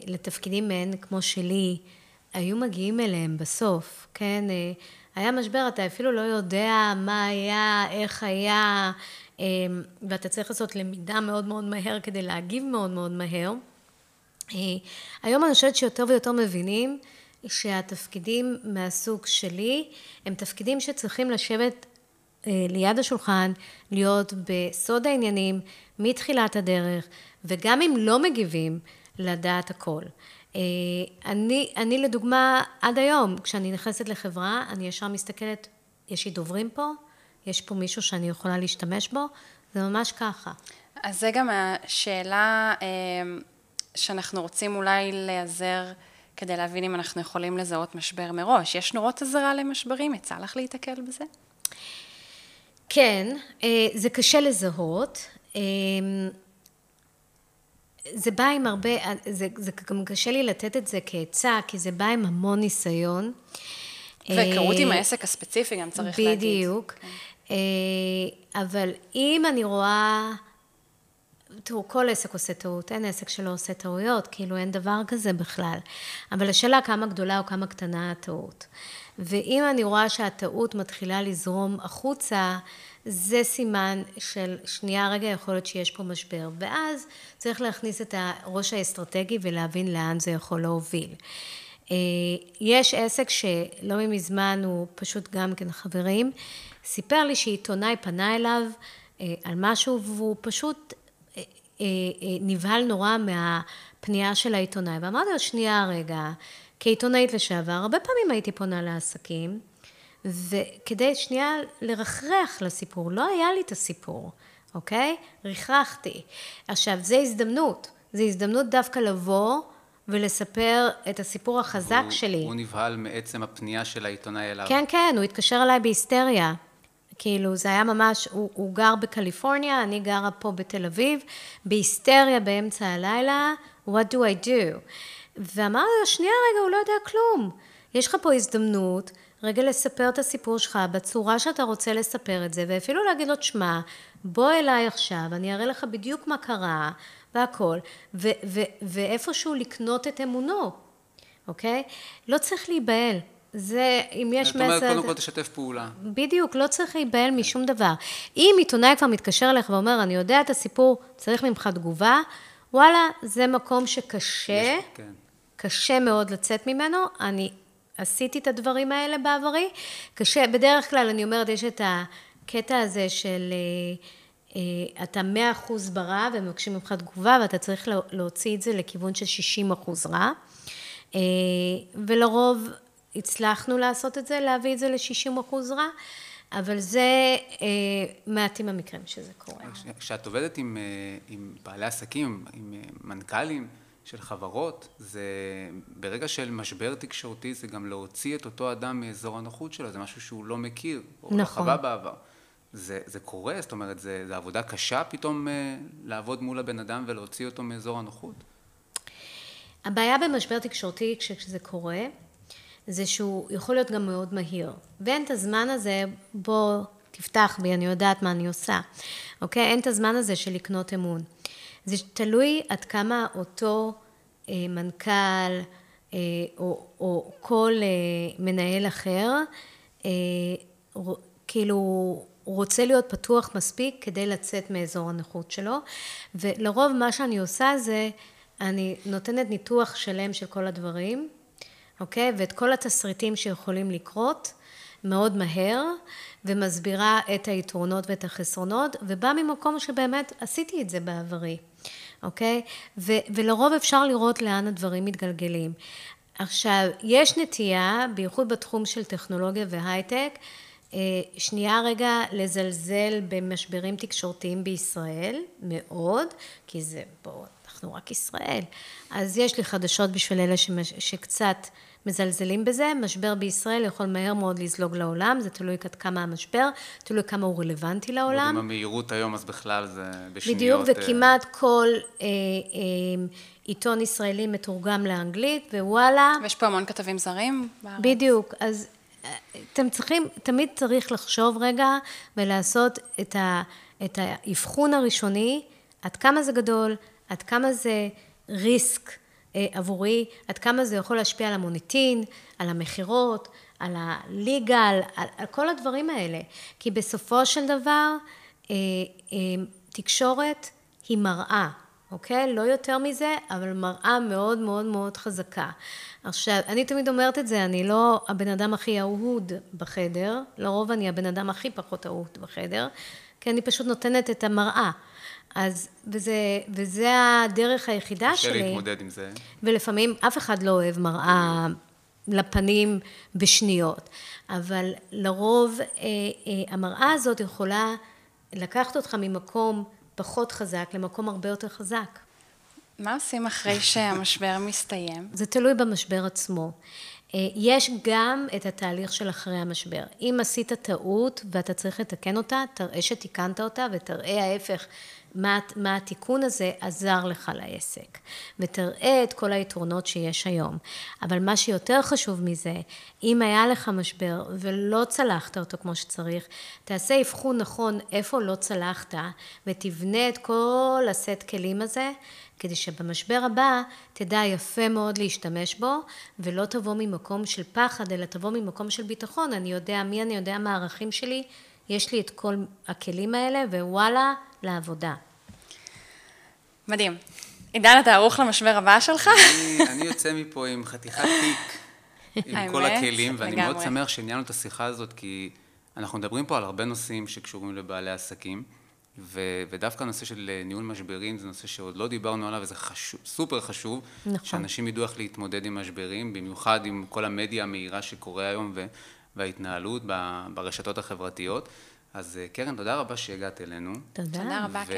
לתפקידים מעין כמו שלי, היו מגיעים אליהם בסוף, כן? היה משבר, אתה אפילו לא יודע מה היה, איך היה, ואתה צריך לעשות למידה מאוד מאוד מהר כדי להגיב מאוד מאוד מהר. אה, היום אני חושבת שיותר ויותר מבינים שהתפקידים מהסוג שלי הם תפקידים שצריכים לשבת אה, ליד השולחן, להיות בסוד העניינים מתחילת הדרך, וגם אם לא מגיבים, לדעת הכל. אה, אני, אני לדוגמה, עד היום, כשאני נכנסת לחברה, אני ישר מסתכלת, יש לי דוברים פה? יש פה מישהו שאני יכולה להשתמש בו? זה ממש ככה. אז זה גם השאלה אה, שאנחנו רוצים אולי להיעזר כדי להבין אם אנחנו יכולים לזהות משבר מראש. יש נורות אזהרה למשברים? יצא לך להיתקל בזה? כן, אה, זה קשה לזהות. זה בא עם הרבה, זה, זה גם קשה לי לתת את זה כעצה, כי זה בא עם המון ניסיון. והיכרות עם העסק הספציפי גם צריך בדיוק. להגיד. בדיוק. כן. אה, אבל אם אני רואה, תראו, כל עסק עושה טעות, אין עסק שלא עושה טעויות, כאילו אין דבר כזה בכלל. אבל השאלה כמה גדולה או כמה קטנה הטעות. ואם אני רואה שהטעות מתחילה לזרום החוצה, זה סימן של שנייה רגע יכול להיות שיש פה משבר. ואז צריך להכניס את הראש האסטרטגי ולהבין לאן זה יכול להוביל. אה, יש עסק שלא מזמן הוא פשוט גם כן חברים, סיפר לי שעיתונאי פנה אליו אה, על משהו והוא פשוט נבהל נורא מהפנייה של העיתונאי. ואמרתי לו, שנייה רגע, כעיתונאית לשעבר, הרבה פעמים הייתי פונה לעסקים, וכדי שנייה לרחרח לסיפור, לא היה לי את הסיפור, אוקיי? ריחרחתי. עכשיו, זו הזדמנות, זו הזדמנות דווקא לבוא ולספר את הסיפור החזק הוא, שלי. הוא נבהל מעצם הפנייה של העיתונאי אליו. כן, כן, הוא התקשר אליי בהיסטריה. כאילו, זה היה ממש, הוא, הוא גר בקליפורניה, אני גרה פה בתל אביב, בהיסטריה באמצע הלילה, what do I do? ואמרתי לו, שנייה רגע, הוא לא יודע כלום. יש לך פה הזדמנות רגע לספר את הסיפור שלך בצורה שאתה רוצה לספר את זה, ואפילו להגיד לו, תשמע, בוא אליי עכשיו, אני אראה לך בדיוק מה קרה והכל, ו- ו- ואיפשהו לקנות את אמונו, אוקיי? לא צריך להיבהל. זה, אם יש מסר... זאת אומרת, קודם כל תשתף פעולה. בדיוק, לא צריך להיבהל. משום דבר. אם עיתונאי כבר מתקשר אליך ואומר, אני יודע את הסיפור, צריך ממך תגובה, וואלה, זה מקום שקשה, יש, כן. קשה מאוד לצאת ממנו. אני עשיתי את הדברים האלה בעברי. קשה, בדרך כלל אני אומרת, יש את הקטע הזה של אה, אה, אתה מאה אחוז ברע ומבקשים ממך תגובה ואתה צריך להוציא את זה לכיוון של 60 אחוז רע. אה, ולרוב הצלחנו לעשות את זה, להביא את זה ל-60 אחוז רע. אבל זה אה, מעטים המקרים שזה קורה. כשאת עובדת עם, עם בעלי עסקים, עם מנכ"לים, של חברות, זה ברגע של משבר תקשורתי זה גם להוציא את אותו אדם מאזור הנוחות שלו, זה משהו שהוא לא מכיר, או לא נכון. חווה בעבר. זה, זה קורה, זאת אומרת, זה, זה עבודה קשה פתאום אה, לעבוד מול הבן אדם ולהוציא אותו מאזור הנוחות? הבעיה במשבר תקשורתי כשזה קורה, זה שהוא יכול להיות גם מאוד מהיר. ואין את הזמן הזה, בוא תפתח בי, אני יודעת מה אני עושה. אוקיי? אין את הזמן הזה של לקנות אמון. זה תלוי עד כמה אותו אה, מנכ"ל אה, או, או כל אה, מנהל אחר, אה, כאילו רוצה להיות פתוח מספיק כדי לצאת מאזור הנוחות שלו, ולרוב מה שאני עושה זה, אני נותנת ניתוח שלם של כל הדברים, אוקיי? ואת כל התסריטים שיכולים לקרות מאוד מהר, ומסבירה את היתרונות ואת החסרונות, ובא ממקום שבאמת עשיתי את זה בעברי. אוקיי? ו- ולרוב אפשר לראות לאן הדברים מתגלגלים. עכשיו, יש נטייה, בייחוד בתחום של טכנולוגיה והייטק, אה, שנייה רגע לזלזל במשברים תקשורתיים בישראל, מאוד, כי זה, בואו, אנחנו רק ישראל. אז יש לי חדשות בשביל אלה שמש, שקצת מזלזלים בזה. משבר בישראל יכול מהר מאוד לזלוג לעולם, זה תלוי עד כמה המשבר, תלוי כמה הוא רלוונטי לעולם. עם המהירות היום, אז בכלל זה בשניות... בדיוק, וכמעט כל אה, אה, עיתון ישראלי מתורגם לאנגלית, ווואלה... ויש פה המון כתבים זרים בארץ. בדיוק, אז אה, אתם צריכים, תמיד צריך לחשוב רגע ולעשות את, ה, את האבחון הראשוני, עד כמה זה גדול, עד כמה זה ריסק אה, עבורי, עד כמה זה יכול להשפיע על המוניטין, על המכירות, על הליגה, על, על, על כל הדברים האלה. כי בסופו של דבר, אה, אה, תקשורת היא מראה. אוקיי? לא יותר מזה, אבל מראה מאוד מאוד מאוד חזקה. עכשיו, אני תמיד אומרת את זה, אני לא הבן אדם הכי אהוד בחדר, לרוב אני הבן אדם הכי פחות אהוד בחדר, כי אני פשוט נותנת את המראה. אז, וזה, וזה הדרך היחידה קשה שלי. קשה להתמודד עם זה. ולפעמים אף אחד לא אוהב מראה לפנים בשניות, אבל לרוב אה, אה, המראה הזאת יכולה לקחת אותך ממקום פחות חזק למקום הרבה יותר חזק. מה עושים אחרי [LAUGHS] שהמשבר מסתיים? זה תלוי במשבר עצמו. אה, יש גם את התהליך של אחרי המשבר. אם עשית טעות ואתה צריך לתקן אותה, תראה שתיקנת אותה ותראה ההפך, מה, מה התיקון הזה עזר לך לעסק. ותראה את כל היתרונות שיש היום. אבל מה שיותר חשוב מזה, אם היה לך משבר ולא צלחת אותו כמו שצריך, תעשה אבחון נכון איפה לא צלחת, ותבנה את כל הסט כלים הזה. כדי שבמשבר הבא תדע יפה מאוד להשתמש בו, ולא תבוא ממקום של פחד, אלא תבוא ממקום של ביטחון. אני יודע מי אני יודע מה הערכים שלי, יש לי את כל הכלים האלה, ווואלה, לעבודה. מדהים. עידן, אתה ערוך למשבר הבא שלך? אני, אני יוצא מפה עם חתיכת תיק, עם כל הכלים, ואני לגמרי. מאוד שמח שניהלנו את השיחה הזאת, כי אנחנו מדברים פה על הרבה נושאים שקשורים לבעלי עסקים. ו, ודווקא הנושא של ניהול משברים זה נושא שעוד לא דיברנו עליו וזה חשוב, סופר חשוב, נכון. שאנשים ידעו איך להתמודד עם משברים, במיוחד עם כל המדיה המהירה שקורה היום ו, וההתנהלות ברשתות החברתיות. אז אה, קרן, תודה רבה שהגעת אלינו. תודה. תודה רבה, קרן.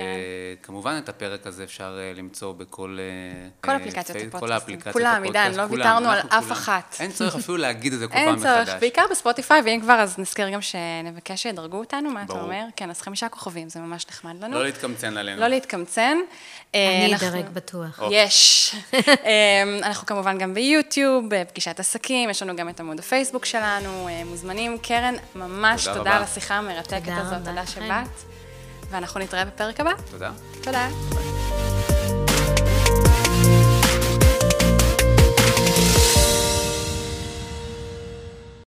וכמובן את הפרק הזה אפשר אה, למצוא בכל... אה, כל אפליקציות הפודקאסטים. כל האפליקציות כולם, עידן, לא ויתרנו על אף אחת. אין צורך אפילו להגיד את זה כל [LAUGHS] פעם מחדש. אין צורך, בעיקר בספוטיפיי, ואם כבר, אז נזכר גם שנבקש שידרגו אותנו, מה אתה אומר? כן, אז חמישה כוכבים, זה ממש נחמד לנו. לא להתקמצן עלינו. לא להתקמצן. אני אדרג בטוח. יש. [LAUGHS] אנחנו כמובן גם ביוטיוב, בפגישת עסקים, יש לנו גם את עמוד הפייסבוק שלנו, מוזמנים. קרן, ממש תודה על השיחה המרתקת. המרתקת הזאת. תודה שבאת, ואנחנו נתראה בפרק הבא. תודה. תודה.